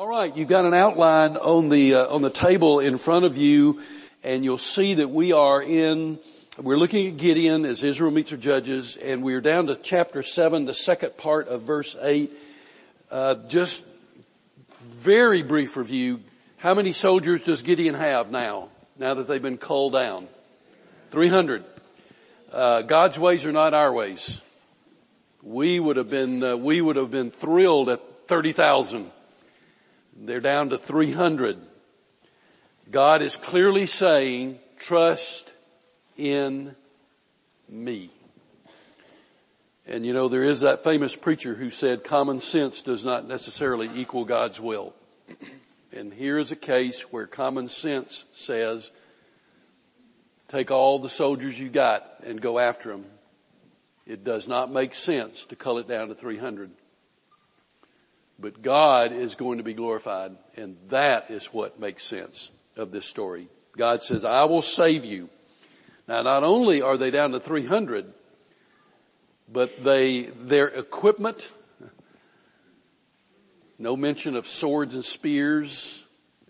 All right, you've got an outline on the uh, on the table in front of you, and you'll see that we are in. We're looking at Gideon as Israel meets her judges, and we're down to chapter seven, the second part of verse eight. Uh, just very brief review. How many soldiers does Gideon have now? Now that they've been culled down, three hundred. Uh, God's ways are not our ways. We would have been uh, we would have been thrilled at thirty thousand they're down to 300. God is clearly saying, trust in me. And you know, there is that famous preacher who said common sense does not necessarily equal God's will. And here is a case where common sense says, take all the soldiers you got and go after them. It does not make sense to cull it down to 300. But God is going to be glorified and that is what makes sense of this story. God says, I will save you. Now not only are they down to 300, but they, their equipment, no mention of swords and spears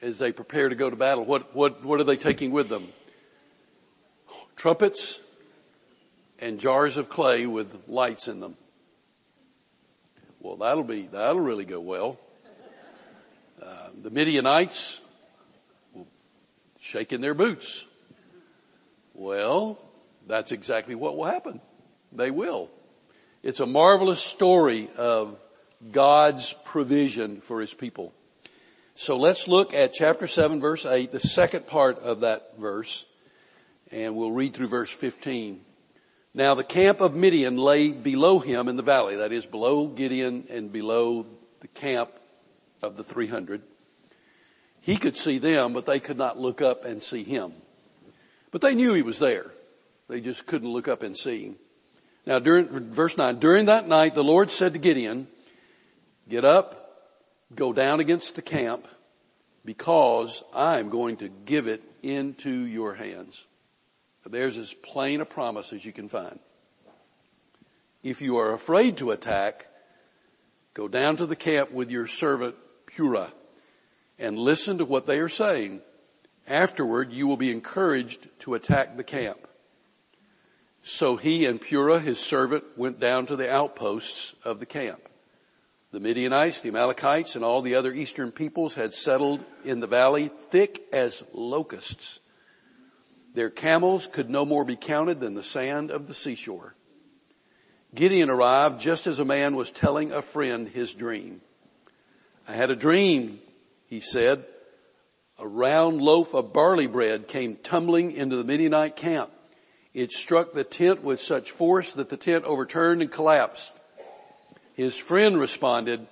as they prepare to go to battle. What, what, what are they taking with them? Trumpets and jars of clay with lights in them. Well, that'll be, that'll really go well. Uh, the Midianites will shaking their boots. Well, that's exactly what will happen. They will. It's a marvelous story of God's provision for His people. So let's look at chapter 7 verse 8, the second part of that verse, and we'll read through verse 15. Now the camp of Midian lay below him in the valley, that is below Gideon and below the camp of the 300. He could see them, but they could not look up and see him. But they knew he was there. They just couldn't look up and see him. Now during, verse 9, during that night the Lord said to Gideon, get up, go down against the camp, because I'm going to give it into your hands. There's as plain a promise as you can find. If you are afraid to attack, go down to the camp with your servant Purah and listen to what they are saying. Afterward, you will be encouraged to attack the camp. So he and Purah, his servant, went down to the outposts of the camp. The Midianites, the Amalekites, and all the other eastern peoples had settled in the valley thick as locusts. Their camels could no more be counted than the sand of the seashore. Gideon arrived just as a man was telling a friend his dream. I had a dream, he said. A round loaf of barley bread came tumbling into the Midianite camp. It struck the tent with such force that the tent overturned and collapsed. His friend responded,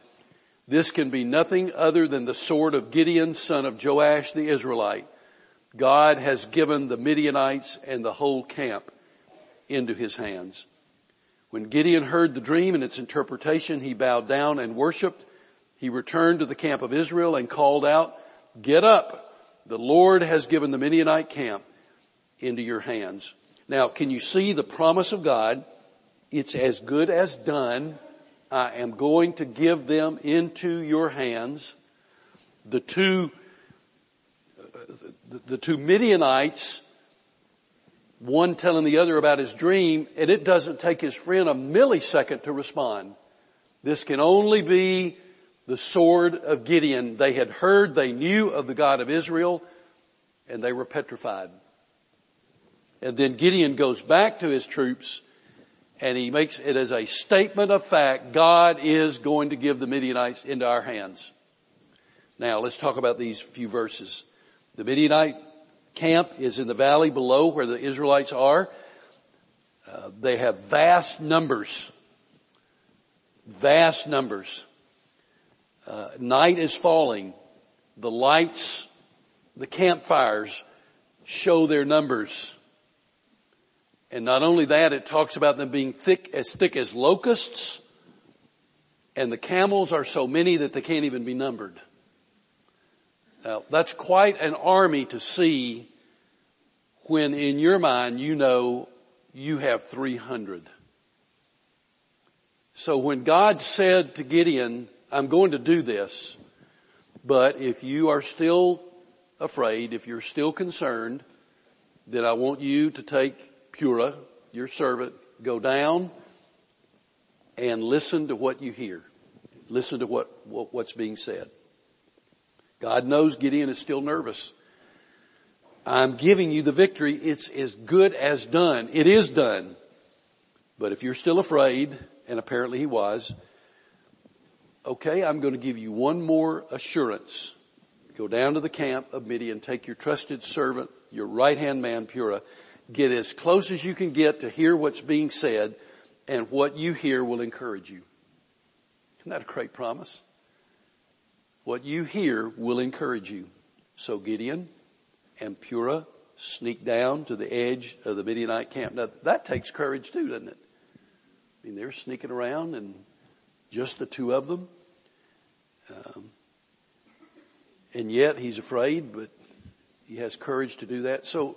this can be nothing other than the sword of Gideon, son of Joash the Israelite. God has given the Midianites and the whole camp into his hands. When Gideon heard the dream and its interpretation, he bowed down and worshiped. He returned to the camp of Israel and called out, get up. The Lord has given the Midianite camp into your hands. Now, can you see the promise of God? It's as good as done. I am going to give them into your hands. The two uh, the, the two Midianites, one telling the other about his dream, and it doesn't take his friend a millisecond to respond. This can only be the sword of Gideon. They had heard, they knew of the God of Israel, and they were petrified. And then Gideon goes back to his troops and he makes it as a statement of fact, God is going to give the Midianites into our hands. Now let's talk about these few verses. The Midianite camp is in the valley below where the Israelites are. Uh, they have vast numbers. Vast numbers. Uh, night is falling. The lights, the campfires show their numbers. And not only that, it talks about them being thick, as thick as locusts. And the camels are so many that they can't even be numbered. Now, that's quite an army to see when in your mind you know you have 300. So when God said to Gideon, I'm going to do this, But if you are still afraid, if you're still concerned, then I want you to take Purah, your servant, go down and listen to what you hear. Listen to what, what what's being said. God knows Gideon is still nervous. I'm giving you the victory. It's as good as done. It is done. But if you're still afraid, and apparently he was, okay, I'm going to give you one more assurance. Go down to the camp of Midian, take your trusted servant, your right hand man, Purah, get as close as you can get to hear what's being said, and what you hear will encourage you. Isn't that a great promise? What you hear will encourage you. So Gideon and Purah sneak down to the edge of the Midianite camp. Now that takes courage too, doesn't it? I mean, they're sneaking around and just the two of them. Um, and yet he's afraid, but he has courage to do that. So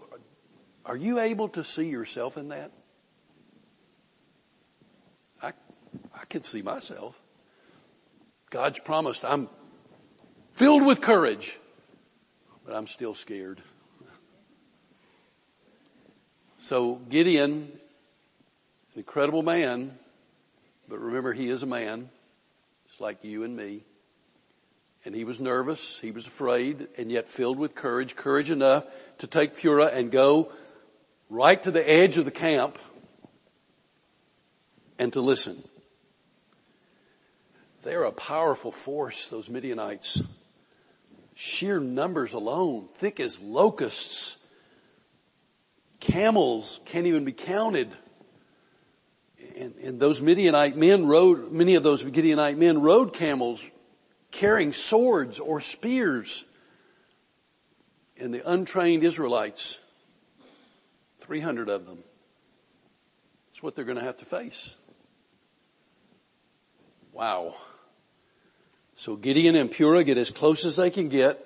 are you able to see yourself in that? I, I can see myself. God's promised I'm filled with courage, but I'm still scared. So Gideon, an incredible man, but remember he is a man, just like you and me. And he was nervous, he was afraid, and yet filled with courage, courage enough to take Purah and go right to the edge of the camp and to listen. They're a powerful force, those Midianites. Sheer numbers alone, thick as locusts. Camels can't even be counted. And, and those Midianite men rode, many of those Midianite men rode camels carrying swords or spears. And the untrained Israelites, 300 of them, that's what they're going to have to face. Wow. So Gideon and Purah get as close as they can get.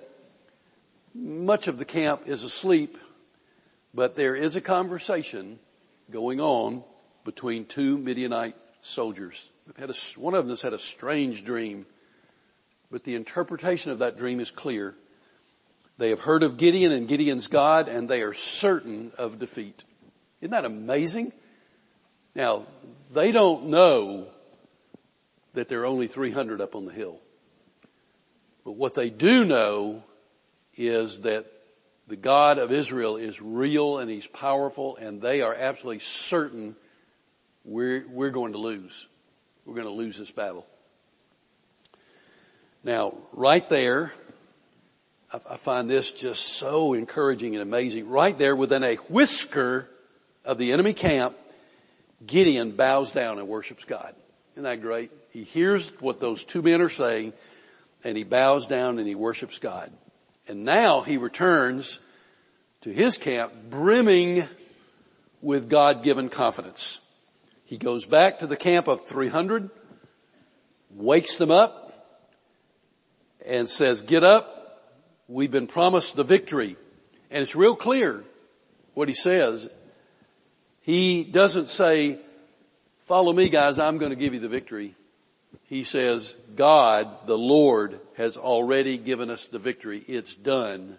Much of the camp is asleep, but there is a conversation going on between two Midianite soldiers. A, one of them has had a strange dream, but the interpretation of that dream is clear. They have heard of Gideon and Gideon's God, and they are certain of defeat. Isn't that amazing? Now, they don't know that there are only 300 up on the hill. But what they do know is that the God of Israel is real and He's powerful and they are absolutely certain we're, we're going to lose. We're going to lose this battle. Now, right there, I, I find this just so encouraging and amazing. Right there within a whisker of the enemy camp, Gideon bows down and worships God. Isn't that great? He hears what those two men are saying and he bows down and he worships God. And now he returns to his camp brimming with God-given confidence. He goes back to the camp of 300, wakes them up, and says, get up, we've been promised the victory. And it's real clear what he says. He doesn't say, follow me guys, I'm going to give you the victory he says, God, the Lord, has already given us the victory. It's done.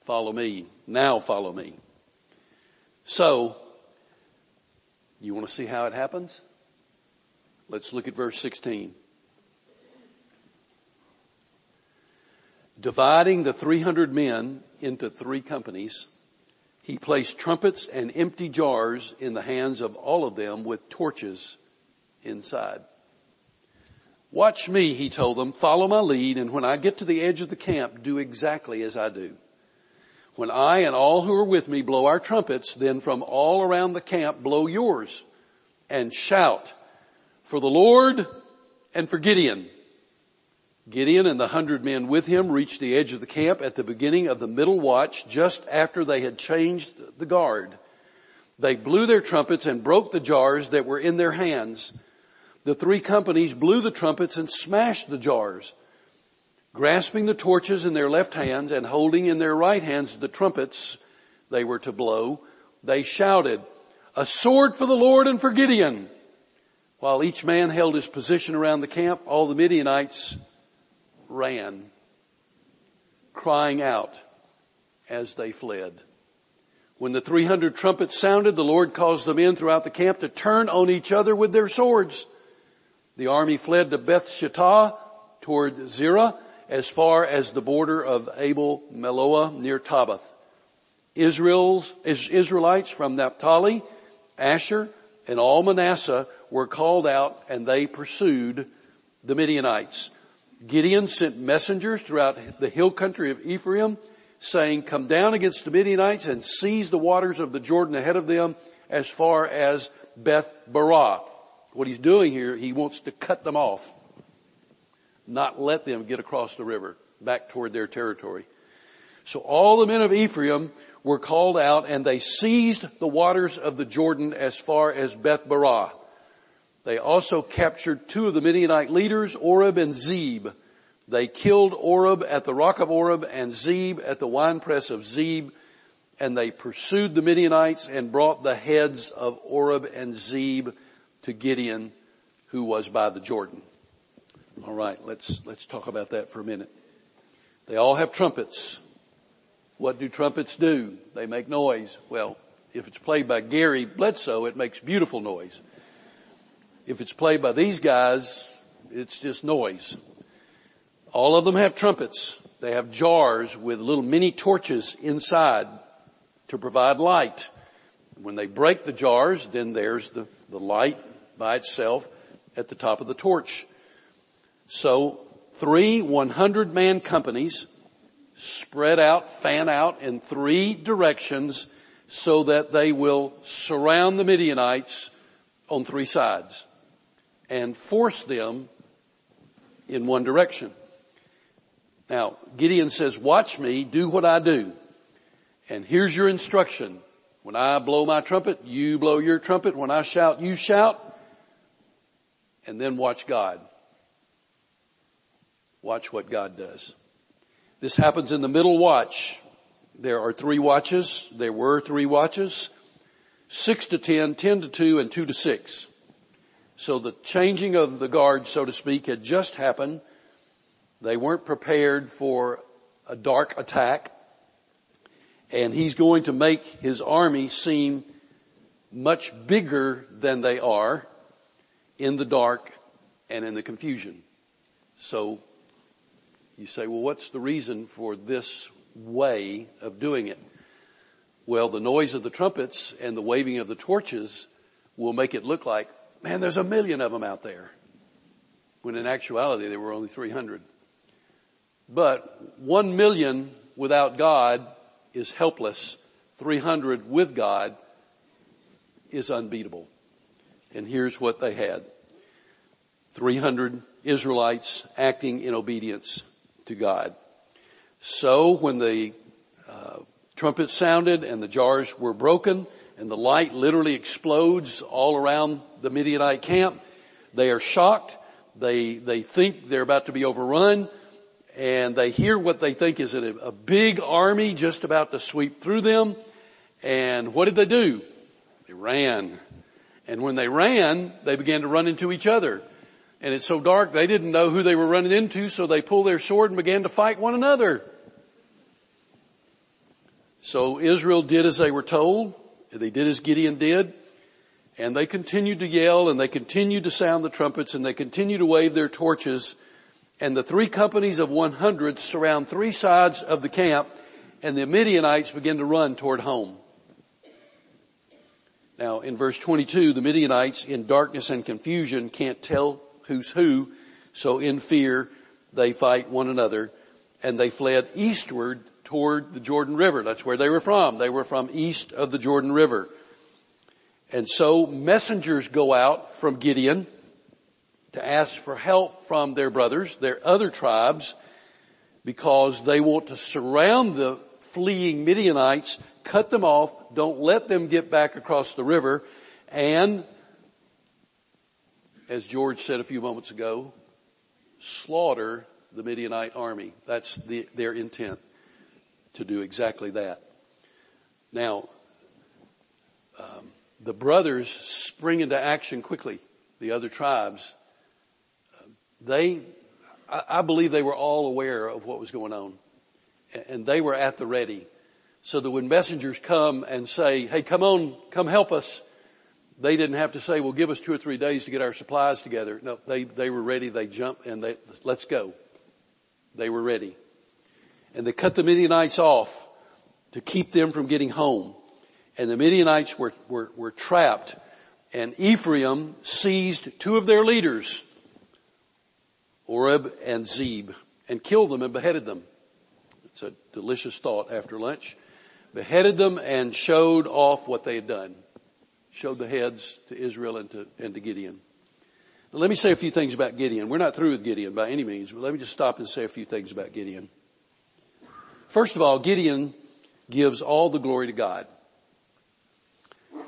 Follow me. Now follow me. So, you want to see how it happens? Let's look at verse 16. Dividing the 300 men into three companies, he placed trumpets and empty jars in the hands of all of them with torches inside. Watch me, he told them, follow my lead, and when I get to the edge of the camp, do exactly as I do. When I and all who are with me blow our trumpets, then from all around the camp blow yours and shout for the Lord and for Gideon. Gideon and the hundred men with him reached the edge of the camp at the beginning of the middle watch just after they had changed the guard. They blew their trumpets and broke the jars that were in their hands the three companies blew the trumpets and smashed the jars. Grasping the torches in their left hands and holding in their right hands the trumpets they were to blow, they shouted, a sword for the Lord and for Gideon. While each man held his position around the camp, all the Midianites ran. crying out as they fled. When the 300 trumpets sounded, the Lord caused the men throughout the camp to turn on each other with their swords. The army fled to Beth Shittah toward Zerah as far as the border of Abel Meholah near Tabith. Israel's, Israelites from Naphtali, Asher, and all Manasseh were called out and they pursued the Midianites. Gideon sent messengers throughout the hill country of Ephraim saying, come down against the Midianites and seize the waters of the Jordan ahead of them as far as Beth Barah. What he's doing here, he wants to cut them off, not let them get across the river back toward their territory. So all the men of Ephraim were called out and they seized the waters of the Jordan as far as Beth Barah. They also captured two of the Midianite leaders, Oreb and Zeb. They killed Oreb at the rock of Oreb and Zeb at the winepress of Zeb, and they pursued the Midianites and brought the heads of Oreb and Zeb to Gideon, who was by the Jordan. All right, let's let's talk about that for a minute. They all have trumpets. What do trumpets do? They make noise. Well, if it's played by Gary Bledsoe, it makes beautiful noise. If it's played by these guys, it's just noise. All of them have trumpets. They have jars with little mini torches inside to provide light. When they break the jars, then there's the, the light by itself at the top of the torch. So three 100 man companies spread out, fan out in three directions so that they will surround the Midianites on three sides and force them in one direction. Now, Gideon says, watch me, do what I do. And here's your instruction. When I blow my trumpet, you blow your trumpet. When I shout, you shout. And then watch God. Watch what God does. This happens in the middle watch. There are three watches. There were three watches. Six to ten, ten to two, and two to six. So the changing of the guard, so to speak, had just happened. They weren't prepared for a dark attack. And he's going to make his army seem much bigger than they are in the dark and in the confusion. So you say, well, what's the reason for this way of doing it? Well, the noise of the trumpets and the waving of the torches will make it look like man, there's a million of them out there. When in actuality, there were only 300. But one million without God is helpless. 300 with God is unbeatable. And here's what they had. 300 Israelites acting in obedience to God. So when the uh, trumpet sounded and the jars were broken, and the light literally explodes all around the Midianite camp. They are shocked. They, they think they're about to be overrun and they hear what they think is a, a big army just about to sweep through them. And what did they do? They ran. And when they ran, they began to run into each other. And it's so dark they didn't know who they were running into, so they pulled their sword and began to fight one another. So Israel did as they were told. They did as Gideon did. And they continued to yell and they continued to sound the trumpets and they continued to wave their torches. And the three companies of 100 surround three sides of the camp and the Midianites begin to run toward home. Now in verse 22, the Midianites in darkness and confusion can't tell who's who. So in fear, they fight one another and they fled eastward toward the Jordan River. That's where they were from. They were from east of the Jordan River. And so messengers go out from Gideon to ask for help from their brothers, their other tribes, because they want to surround the fleeing Midianites, cut them off, don't let them get back across the river, and, as George said a few moments ago, slaughter the Midianite army. That's the, their intent to do exactly that. Now, um, the brothers spring into action quickly. The other tribes, they, I, I believe they were all aware of what was going on. and they were at the ready. So that when messengers come and say, hey, come on, come help us, they didn't have to say, well, give us two or three days to get our supplies together. No, they, they were ready. They jumped and they, let's go. They were ready. And they cut the Midianites off to keep them from getting home. And the Midianites were, were, were trapped and Ephraim seized two of their leaders, Oreb and Zeb, and killed them and beheaded them. It's a delicious thought after lunch. Beheaded them and showed off what they had done. Showed the heads to Israel and to, and to Gideon. Now, let me say a few things about Gideon. We're not through with Gideon by any means, but let me just stop and say a few things about Gideon. First of all, Gideon gives all the glory to God.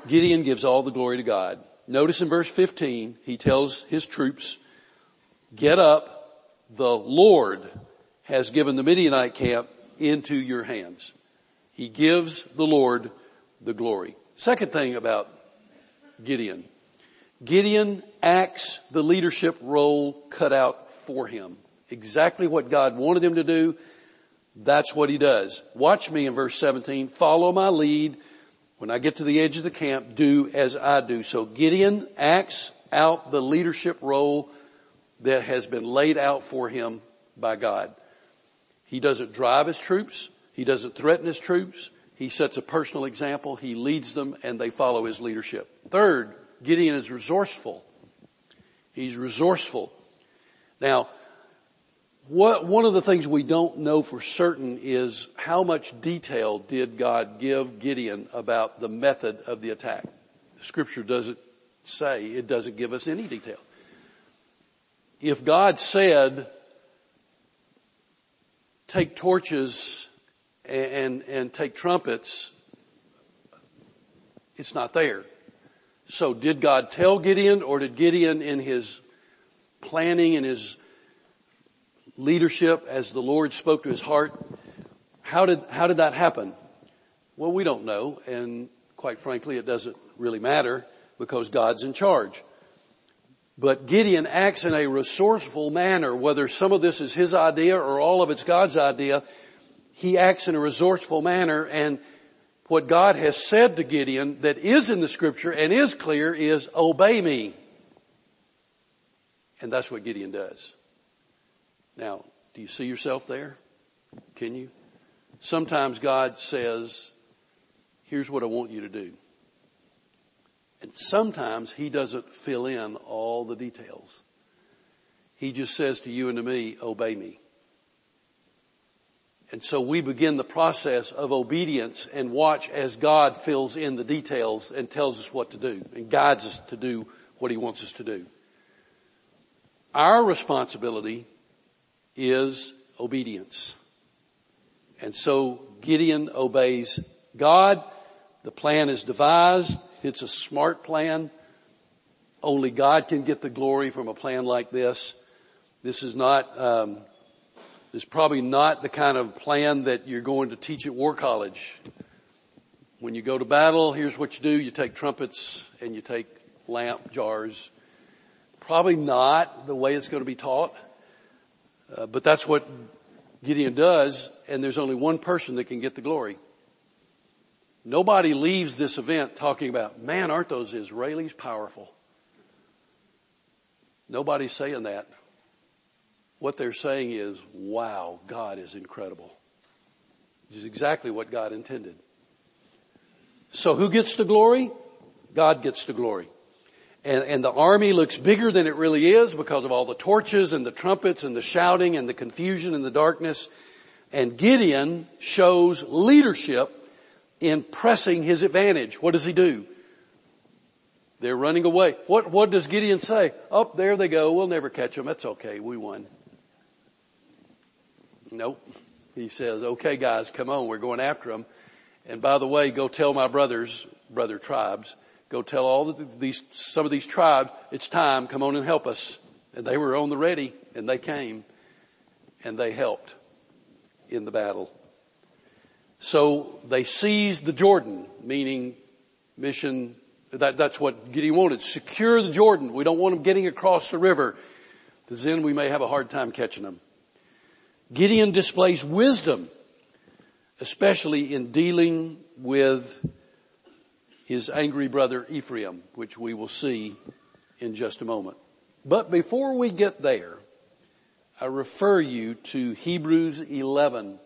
Gideon gives all the glory to God. Notice in verse 15, he tells his troops, get up, the Lord has given the Midianite camp into your hands. He gives the Lord the glory. Second thing about Gideon. Gideon acts the leadership role cut out for him. Exactly what God wanted him to do. That's what he does. Watch me in verse 17. Follow my lead. When I get to the edge of the camp, do as I do. So Gideon acts out the leadership role that has been laid out for him by God. He doesn't drive his troops. He doesn't threaten his troops. He sets a personal example. He leads them and they follow his leadership. Third, Gideon is resourceful. He's resourceful. Now, what, one of the things we don't know for certain is how much detail did God give Gideon about the method of the attack? The scripture doesn't say, it doesn't give us any detail. If God said, take torches and, and, take trumpets, it's not there. So did God tell Gideon or did Gideon in his planning and his leadership as the Lord spoke to his heart, how did, how did that happen? Well, we don't know and quite frankly it doesn't really matter because God's in charge. But Gideon acts in a resourceful manner, whether some of this is his idea or all of it's God's idea. He acts in a resourceful manner and what God has said to Gideon that is in the scripture and is clear is obey me. And that's what Gideon does. Now, do you see yourself there? Can you? Sometimes God says, here's what I want you to do. And sometimes He doesn't fill in all the details. He just says to you and to me, obey me. And so we begin the process of obedience and watch as God fills in the details and tells us what to do and guides us to do what He wants us to do. Our responsibility is obedience. And so Gideon obeys God. The plan is devised. It's a smart plan. Only God can get the glory from a plan like this. This is not um, is probably not the kind of plan that you're going to teach at war college. When you go to battle, here's what you do. You take trumpets and you take lamp jars. Probably not the way it's going to be taught. Uh, but that's what Gideon does, and there's only one person that can get the glory. Nobody leaves this event talking about, man, aren't those Israelis powerful? Nobody's saying that. What they're saying is, wow, God is incredible. This is exactly what God intended. So who gets the glory? God gets the glory. And, and, the army looks bigger than it really is because of all the torches and the trumpets and the shouting and the confusion and the darkness. And Gideon shows leadership in pressing his advantage. What does he do? They're running away. What, what does Gideon say? Up oh, there they go. We'll never catch them. That's okay. We won. Nope. He says, okay guys, come on. We're going after them. And by the way, go tell my brothers, brother tribes, go tell all these, some of these tribes, it's time, come on and help us. And they were on the ready and they came and they helped in the battle. So they seized the Jordan, meaning mission, that, that's what Gideon wanted. Secure the Jordan. We don't want them getting across the river. Because then we may have a hard time catching them. Gideon displays wisdom especially in dealing with his angry brother Ephraim, which we will see in just a moment. But before we get there, I refer you to Hebrews 11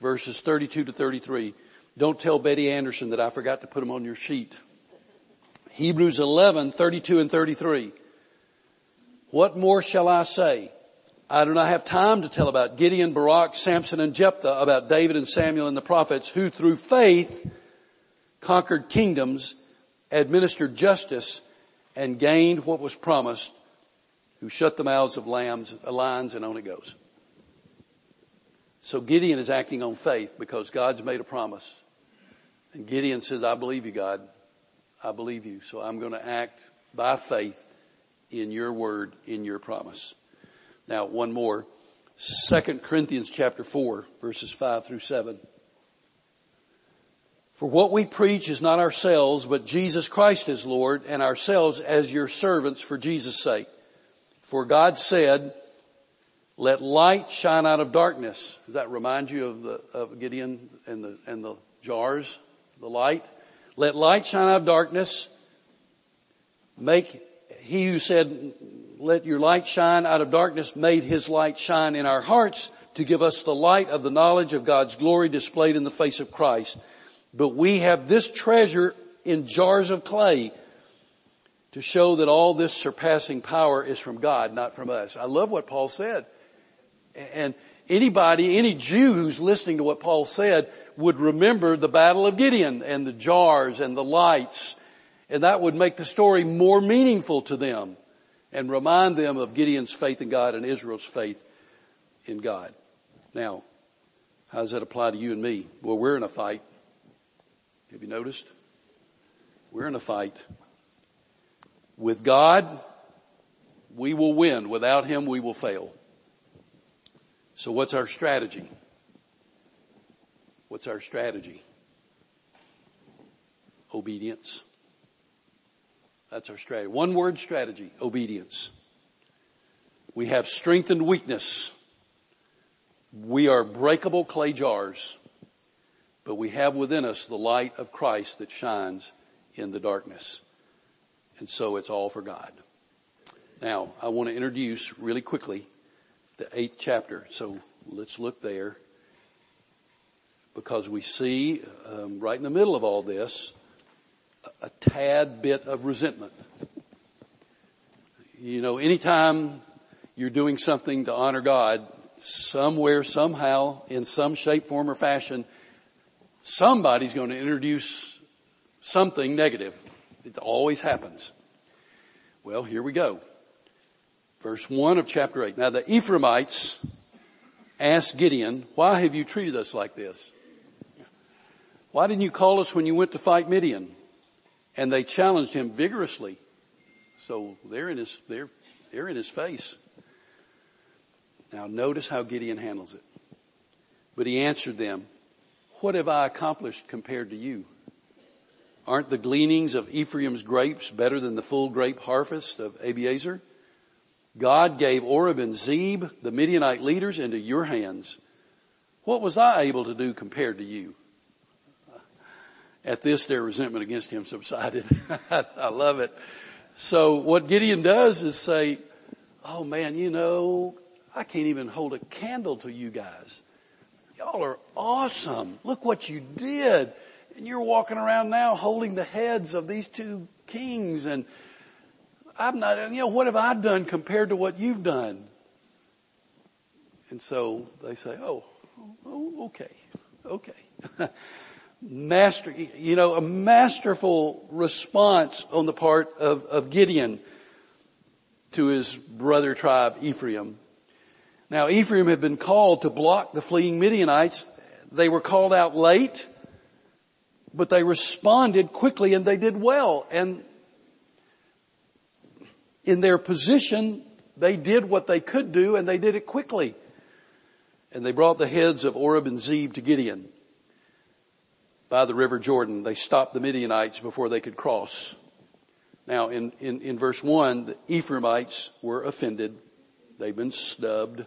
verses 32 to 33. Don't tell Betty Anderson that I forgot to put them on your sheet. Hebrews 11, 32 and 33. What more shall I say? I do not have time to tell about Gideon, Barak, Samson, and Jephthah, about David and Samuel and the prophets who through faith conquered kingdoms, administered justice, and gained what was promised, who shut the mouths of lambs, uh, lions, and on it goes. So Gideon is acting on faith because God's made a promise. And Gideon says, I believe you, God. I believe you. So I'm going to act by faith in your word, in your promise. Now, one more. Second Corinthians chapter 4, verses 5 through 7. For what we preach is not ourselves, but Jesus Christ is Lord, and ourselves as your servants for Jesus' sake. For God said, let light shine out of darkness. Does that remind you of the, of Gideon and the, and the jars? The light? Let light shine out of darkness. Make, he who said, let your light shine out of darkness made his light shine in our hearts to give us the light of the knowledge of God's glory displayed in the face of Christ. But we have this treasure in jars of clay to show that all this surpassing power is from God, not from us. I love what Paul said. And anybody, any Jew who's listening to what Paul said would remember the battle of Gideon and the jars and the lights. And that would make the story more meaningful to them and remind them of Gideon's faith in God and Israel's faith in God. Now, how does that apply to you and me? Well, we're in a fight. Have you noticed? We're in a fight. With God, we will win. Without Him, we will fail. So what's our strategy? What's our strategy? Obedience. That's our strategy. One word strategy, obedience. We have strength and weakness. We are breakable clay jars, but we have within us the light of Christ that shines in the darkness. And so it's all for God. Now, I want to introduce really quickly the eighth chapter. So let's look there because we see um, right in the middle of all this a, tad bit of resentment. You know, anytime you're doing something to honor God, somewhere, somehow, in some shape, form, or fashion, somebody's going to introduce something negative. It always happens. Well, here we go. Verse 1 of chapter 8. Now the Ephraimites asked Gideon, why have you treated us like this? Why didn't you call us when you went to fight Midian? And they challenged him vigorously. So they're in his, they're, they're in his face. Now notice how Gideon handles it. But he answered them, what have I accomplished compared to you? Aren't the gleanings of Ephraim's grapes better than the full grape harvest of Abiezer? God gave Oreb and Zeeb, the Midianite leaders, into your hands. What was I able to do compared to you? At this, their resentment against him subsided. I love it. So what Gideon does is say, oh man, you know, I can't even hold a candle to you guys. Y'all are awesome. Look what you did. And you're walking around now holding the heads of these two kings and I'm not, you know, what have I done compared to what you've done? And so they say, oh, oh okay, okay. Master, you know, a masterful response on the part of, of Gideon to his brother tribe, Ephraim. Now Ephraim had been called to block the fleeing Midianites. They were called out late, but they responded quickly and they did well. And in their position, they did what they could do and they did it quickly. And they brought the heads of Oreb and Zeeb to Gideon by the river Jordan. They stopped the Midianites before they could cross. Now in, in, in verse one, the Ephraimites were offended. They've been snubbed.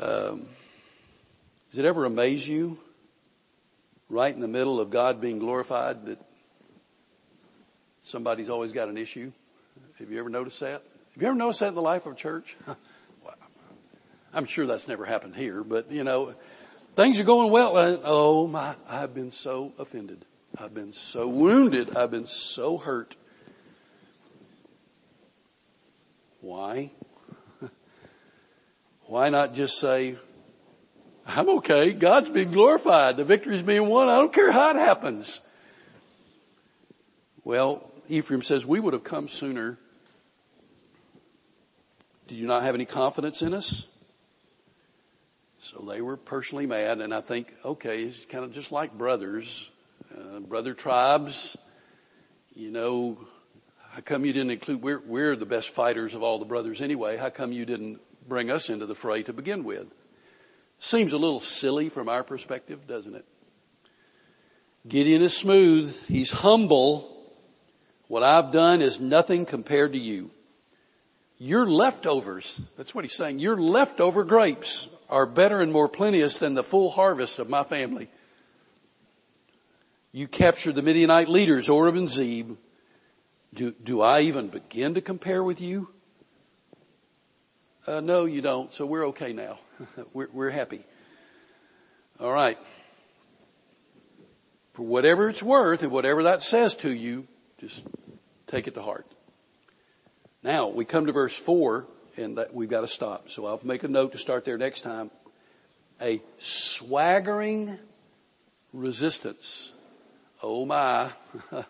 Um, Does it ever amaze you, right in the middle of God being glorified, that somebody's always got an issue? Have you ever noticed that? Have you ever noticed that in the life of a church? well, I'm sure that's never happened here, but you know, things are going well. And, oh my, I've been so offended. I've been so wounded. I've been so hurt. Why? Why not just say, I'm okay. God's being glorified. The victory's being won. I don't care how it happens. Well, Ephraim says, we would have come sooner. Do you not have any confidence in us? So they were personally mad and I think, okay, it's kind of just like brothers, uh, brother tribes. You know, how come you didn't include, we're, we're the best fighters of all the brothers anyway. How come you didn't bring us into the fray to begin with? Seems a little silly from our perspective, doesn't it? Gideon is smooth. He's humble. What I've done is nothing compared to you. Your leftovers, that's what he's saying, your leftover grapes are better and more plenteous than the full harvest of my family. You captured the Midianite leaders, Oreb and Zeb. Do, do I even begin to compare with you? Uh, no, you don't. So we're okay now. we're, we're happy. All right. For whatever it's worth and whatever that says to you, just take it to heart. Now we come to verse four and that we've got to stop. So I'll make a note to start there next time. A swaggering resistance. Oh my.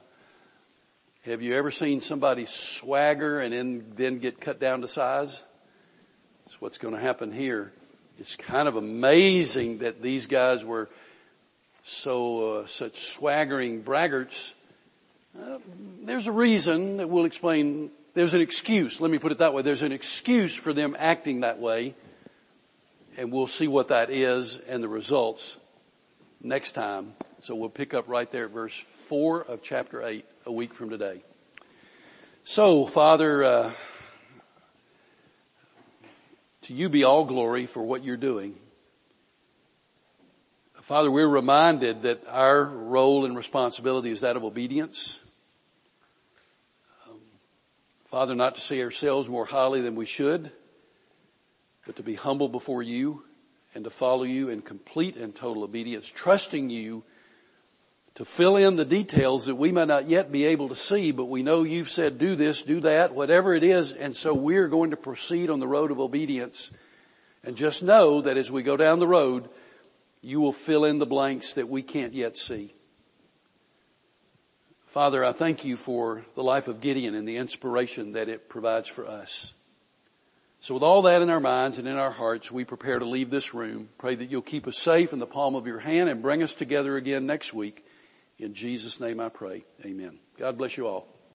Have you ever seen somebody swagger and then, then get cut down to size? That's what's going to happen here. It's kind of amazing that these guys were so, uh, such swaggering braggarts. Uh, there's a reason that we'll explain. There's an excuse. Let me put it that way. There's an excuse for them acting that way. And we'll see what that is and the results next time. So we'll pick up right there at verse four of chapter eight a week from today. So, Father, uh, to you be all glory for what you're doing. Father, we're reminded that our role and responsibility is that of obedience. Father, not to see ourselves more highly than we should, but to be humble before you and to follow you in complete and total obedience, trusting you to fill in the details that we may not yet be able to see, but we know you've said do this, do that, whatever it is, and so we're going to proceed on the road of obedience. And just know that as we go down the road, you will fill in the blanks that we can't yet see. Father, I thank you for the life of Gideon and the inspiration that it provides for us. So with all that in our minds and in our hearts, we prepare to leave this room. Pray that you'll keep us safe in the palm of your hand and bring us together again next week in Jesus' name I pray. Amen. God bless you all.